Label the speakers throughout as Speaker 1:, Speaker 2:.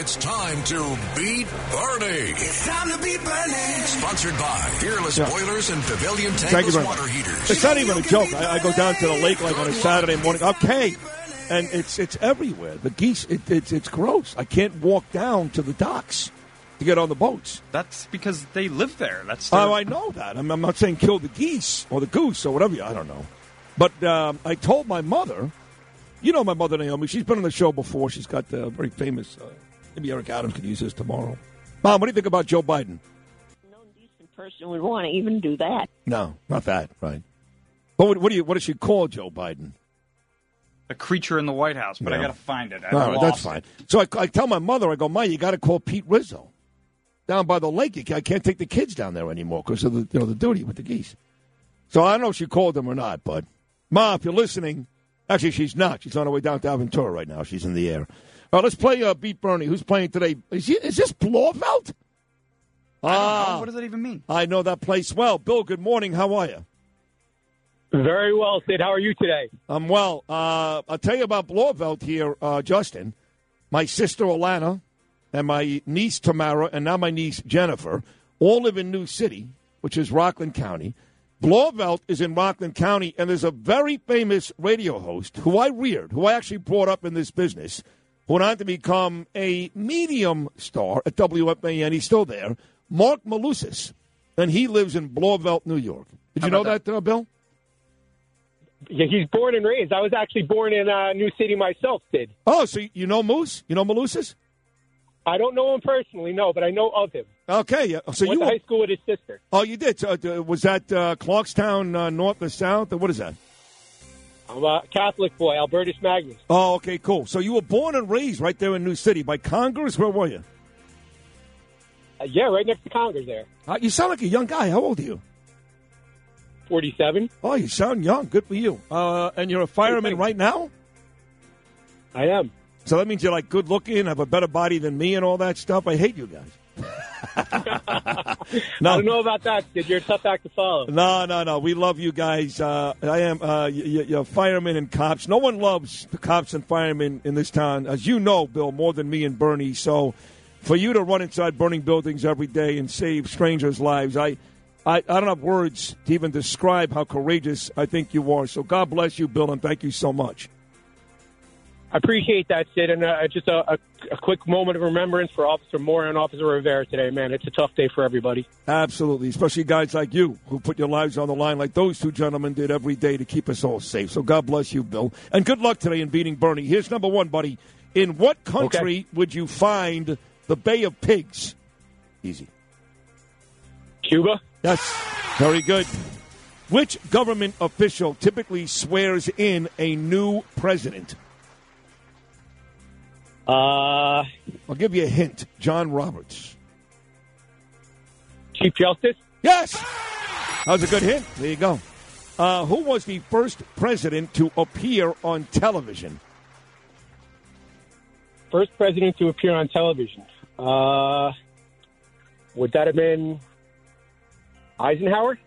Speaker 1: Now it's time to beat Bernie.
Speaker 2: It's time to beat Bernie.
Speaker 1: Sponsored by Fearless
Speaker 3: Yeah.
Speaker 1: Boilers and Pavilion Tankless Water
Speaker 3: much.
Speaker 1: Heaters.
Speaker 3: It's not even a joke. I, I go down to the lake like on a Saturday morning. Okay, and it's it's everywhere. The geese. It, it's it's gross. I can't walk down to the docks to get on the boats.
Speaker 4: That's because they live there. That's their-
Speaker 3: Oh, I know that. I'm, I'm not saying kill the geese or the goose or whatever. I don't know. But um, I told my mother. You know my mother Naomi. She's been on the show before. She's got the very famous. Uh, maybe Eric Adams could use this tomorrow. Mom, what do you think about Joe Biden?
Speaker 5: No decent person would want to even do that.
Speaker 3: No, not that. Right. What what do you? What does she call Joe Biden?
Speaker 4: a creature in the White House, but I got to find it. I
Speaker 3: All right,
Speaker 4: lost
Speaker 3: that's
Speaker 4: it.
Speaker 3: fine. So I, I tell my mother, I go, Ma, you got to call Pete Rizzo down by the lake. You I can't take the kids down there anymore because of the you know the duty with the geese. So I don't know if she called them or not, but Ma, if you're listening, actually she's not. She's on her way down to Aventura right now. She's in the air. All right, let's play uh, Beat Bernie. Who's playing today? Is, he, is this Blauvelt?
Speaker 4: I don't know.
Speaker 3: Ah,
Speaker 4: What does that even mean?
Speaker 3: I know that place well. Bill, good morning. How are you?
Speaker 6: Very well, Sid. How are you today?
Speaker 3: I'm well. Uh, I'll tell you about Blauvelt here, uh, Justin. My sister Alana and my niece Tamara and now my niece Jennifer all live in New City, which is Rockland County. Blauvelt is in Rockland County, and there's a very famous radio host who I reared, who I actually brought up in this business, who went on to become a medium star at WFAN. He's still there, Mark Malusis, and he lives in Blauvelt, New York. Did you know
Speaker 4: about
Speaker 3: that, uh, Bill?
Speaker 6: Yeah, he's born and raised. I was actually born in uh, New City myself, did.
Speaker 3: Oh, so you know Moose? You know Malusis?
Speaker 6: I don't know him personally, no, but I know of him.
Speaker 3: Okay, yeah. So
Speaker 6: Went
Speaker 3: you
Speaker 6: to high school with his sister.
Speaker 3: oh you did. So, uh, was that uh, Clarkstown uh, North or South or what is that?
Speaker 6: I'm a Catholic boy, Albertus Magnus.
Speaker 3: Oh, okay, cool. So you were born and raised right there in New City by Congers. Where were you?
Speaker 6: Uh, yeah, right next to Congers there.
Speaker 3: Uh, you sound like a young guy. How old are you?
Speaker 6: 47.
Speaker 3: Oh, you sound young. Good for you. Uh, and you're a fireman right now.
Speaker 6: I am.
Speaker 3: So that means you're like good looking, have a better body than me, and all that stuff. I hate you guys.
Speaker 6: I
Speaker 3: no,
Speaker 6: don't know about that, Sid. You're a tough act to follow.
Speaker 3: No, no, no. We love you guys. Uh, I am uh, y- y- you're firemen and cops. No one loves the cops and firemen in this town, as you know, Bill, more than me and Bernie. So, for you to run inside burning buildings every day and save strangers' lives, I, I, I don't have words to even describe how courageous I think you are. So, God bless you, Bill, and thank you so much.
Speaker 6: I appreciate that, Sid. And uh, just a, a, a quick moment of remembrance for Officer Moore and Officer Rivera today, man. It's a tough day for everybody.
Speaker 3: Absolutely, especially guys like you who put your lives on the line like those two gentlemen did every day to keep us all safe. So God bless you, Bill. And good luck today in beating Bernie. Here's number one, buddy. In what country would you find the Bay of Pigs? Easy.
Speaker 6: Cuba?
Speaker 3: Yes, very good. Which government official typically swears in a new president?
Speaker 6: Uh,
Speaker 3: I'll give you a hint. John Roberts.
Speaker 6: Chief Justice?
Speaker 3: Yes. That was a good hint. There you go. Uh, who was the first president to appear on television?
Speaker 6: First president to appear on television. Uh, would that have been Eisenhower?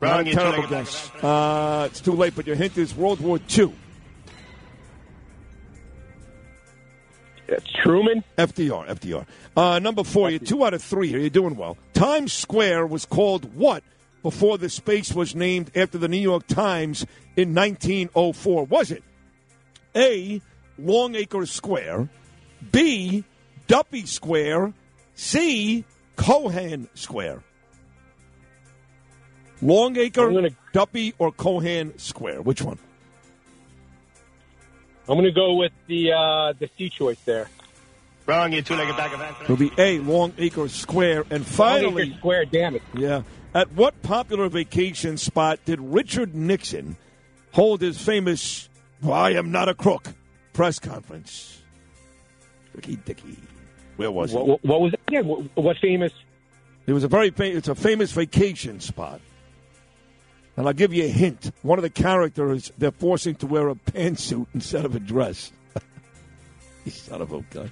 Speaker 3: A terrible guess. Uh, it's too late, but your hint is World War II.
Speaker 6: Truman?
Speaker 3: FDR, FDR. Uh, number four, you're two out of three here. You're doing well. Times Square was called what before the space was named after the New York Times in 1904? Was it A, Longacre Square, B, Duffy Square, C, Cohan Square? Longacre,
Speaker 6: gonna-
Speaker 3: Duffy, or Cohan Square? Which one?
Speaker 6: I'm going to go with the uh, the C choice there.
Speaker 7: Wrong, you two-legged bag of ants.
Speaker 3: It'll be A, Longacre Square. And finally,
Speaker 6: Longacre Square, damn it.
Speaker 3: Yeah. At what popular vacation spot did Richard Nixon hold his famous "I am not a crook" press conference? Ricky Dicky. Where was
Speaker 6: What,
Speaker 3: it?
Speaker 6: what, what was it Yeah, What, what famous?
Speaker 3: It was a very fa- it's a famous vacation spot. And I'll give you a hint. One of the characters they're forcing to wear a pantsuit instead of a dress. you son of a gun.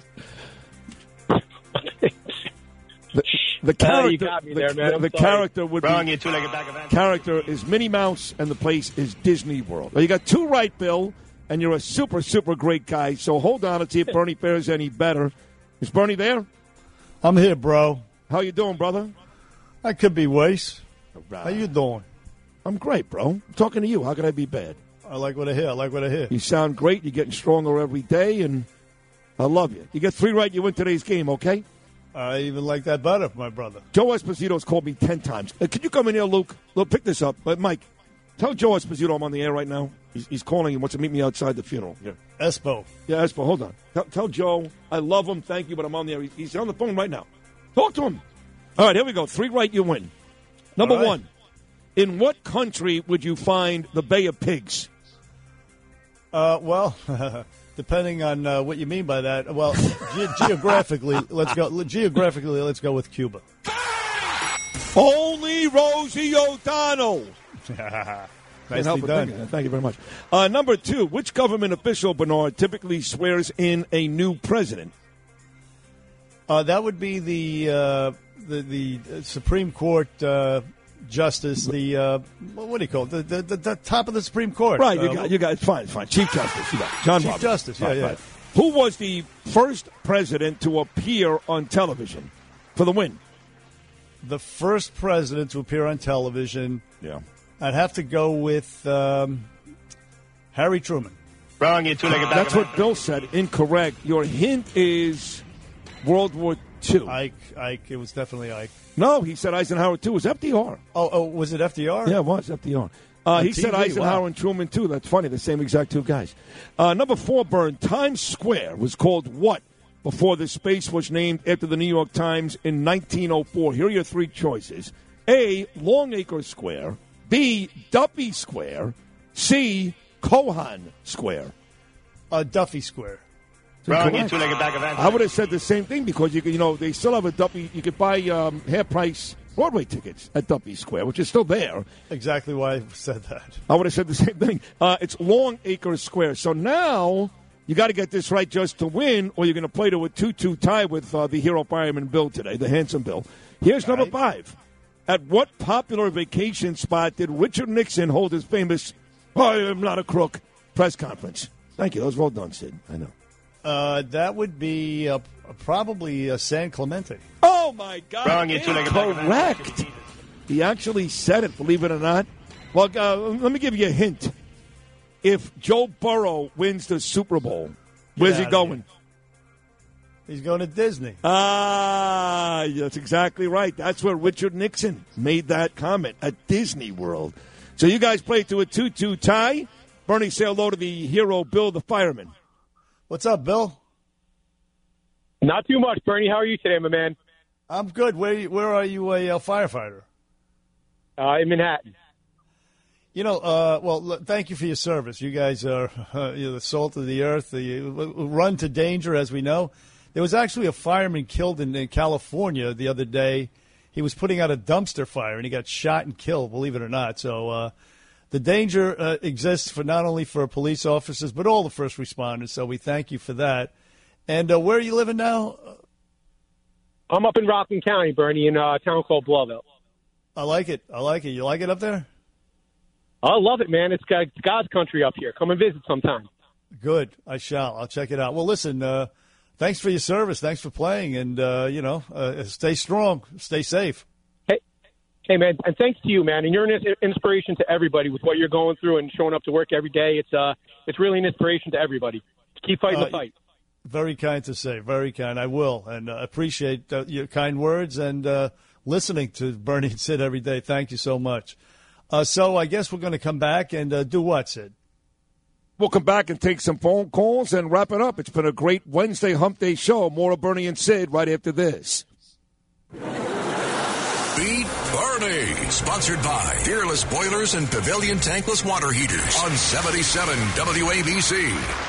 Speaker 3: The, the
Speaker 6: Uh,
Speaker 3: character,
Speaker 6: you got me
Speaker 3: the,
Speaker 6: there, man.
Speaker 3: the- the character would
Speaker 7: Wrong,
Speaker 3: be
Speaker 7: you two-legged bag of ants.
Speaker 3: character is Minnie Mouse, and the place is Disney World. Now, you got two right, Bill, and you're a super super great guy. So hold on and see if Bernie fares any better. Is Bernie there?
Speaker 8: I'm here, bro.
Speaker 3: How you doing, brother?
Speaker 8: I could be worse. How you doing?
Speaker 3: I'm great, bro. I'm talking to you. How could I be bad?
Speaker 8: I like what I hear. I like what I hear.
Speaker 3: You sound great. You're getting stronger every day, and I love you. You get three right, you win today's game, okay?
Speaker 8: I even like that better, my brother.
Speaker 3: Joe Esposito's called me 10 times. Uh, could you come in here, Luke? Luke, pick this up. Uh, Mike, tell Joe Esposito I'm on the air right now. He's, he's calling. He wants to meet me outside the funeral. Yeah,
Speaker 8: Espo.
Speaker 3: yeah Espo, hold on. Tell, tell Joe I love him. Thank you, but I'm on the air. He's on the phone right now. Talk to him. All right, here we go. Three right, you win. Number
Speaker 8: right.
Speaker 3: one. In what country would you find the Bay of Pigs?
Speaker 8: Uh, well, depending on uh, what you mean by that. Well, ge- geographically, let's go. Geographically, let's go with Cuba.
Speaker 3: Only Rosie O'Donnell.
Speaker 8: Nicely
Speaker 3: help
Speaker 8: done.
Speaker 3: Thank you very much. Uh, number two, which government official, Bernard, typically swears in a new president?
Speaker 8: Uh, that would be the uh, the the Supreme Court uh, justice. The uh, what do you call it? The, the, the, the top of the Supreme Court.
Speaker 3: Right, you
Speaker 8: Uh,
Speaker 3: got, you got, fine, fine. Chief Justice, you got. John
Speaker 8: Chief
Speaker 3: Roberts.
Speaker 8: Justice, yeah,
Speaker 3: Right,
Speaker 8: yeah.
Speaker 3: right. Who was the first president to appear on television for the win?
Speaker 8: the first president to appear on television.
Speaker 3: Yeah.
Speaker 8: I'd have to go with um, Harry Truman.
Speaker 7: Wrong, you two-legged bag
Speaker 3: That's what. Bill said. Incorrect. Your hint is World War II.
Speaker 8: Ike, Ike. It was definitely Ike.
Speaker 3: no, he said Eisenhower too. It was FDR.
Speaker 8: Oh, oh, was it FDR?
Speaker 3: Yeah, it was FDR. Uh, he
Speaker 8: On
Speaker 3: said Eisenhower
Speaker 8: wow.
Speaker 3: and Truman too. That's funny. The same exact two guys. Uh, number four, Burn. Times Square was called what before the space was named after the New York Times in 1904? Here are your three choices: A. Longacre Square. B. Duffy Square. C. Cohan Square.
Speaker 8: Uh, Duffy Square.
Speaker 7: Wrong, you two-legged bag of ants.
Speaker 3: I would have said the same thing because you could, you know they still have a Duffy. You could buy um, half price Broadway tickets at Duffy Square, which is still there.
Speaker 8: Exactly why I said that.
Speaker 3: I would have said the same thing. Uh, it's Long Acre Square. So now you got to get this right just to win, or you're going to play to a 2 2 tie with uh, the hero fireman Bill today, the handsome Bill. Here's number
Speaker 8: right.
Speaker 3: five. At what popular vacation spot did Richard Nixon hold his famous I am not a crook press conference? Thank you. That was well done, Sid. I know.
Speaker 8: Uh, that would be uh, probably uh, San Clemente.
Speaker 3: Oh, my God.
Speaker 7: Wrong, you two-legged bag of ants.
Speaker 3: Correct. He actually said it, believe it or not. Well, uh, let me give you a hint. If Joe Burrow wins the Super Bowl, where's he going?
Speaker 8: He's going to Disney.
Speaker 3: Ah, that's exactly right. That's where Richard Nixon made that comment at Disney World. So you guys play to a 2 2 tie. Bernie, say hello to the hero, Bill the fireman.
Speaker 8: What's up, Bill?
Speaker 6: Not too much, Bernie. How are you today, my man?
Speaker 8: I'm good. Where where are you a uh, firefighter?
Speaker 6: Uh, in Manhattan.
Speaker 8: You know, uh, well, l- thank you for your service. You guys are uh, you're the salt of the earth. The uh, run to danger, as we know. There was actually a fireman killed in, in California the other day. He was putting out a dumpster fire and he got shot and killed. Believe it or not. So uh, the danger uh, exists for not only for police officers but all the first responders. So we thank you for that. And uh, where are you living now?
Speaker 6: I'm up in Rockland County, Bernie, in a town called Blauvelt.
Speaker 8: I like it. I like it. You like it up there?
Speaker 6: I love it, man. It's got- it's God's country up here. Come and visit sometime.
Speaker 8: Good. I shall. I'll check it out. Well, listen. Uh, thanks for your service. Thanks for playing, and uh, you know, uh, stay strong. Stay safe.
Speaker 6: Hey, hey, man, and thanks to you, man. And you're an inspiration to everybody with what you're going through and showing up to work every day. It's uh, it's really an inspiration to everybody. Keep fighting
Speaker 8: Uh,
Speaker 6: the fight.
Speaker 8: Very kind to say. Very kind. I will, and uh, appreciate uh, your kind words and uh, listening to Bernie and Sid every day. Thank you so much. Uh, so I guess we're going to come back and uh, do what, Sid?
Speaker 3: We'll come back and take some phone calls and wrap it up. It's been a great Wednesday Hump Day show. More of Bernie and Sid right after this.
Speaker 1: Sponsored by Peerless Boilers and Pavilion Tankless Water Heaters on 77 WABC.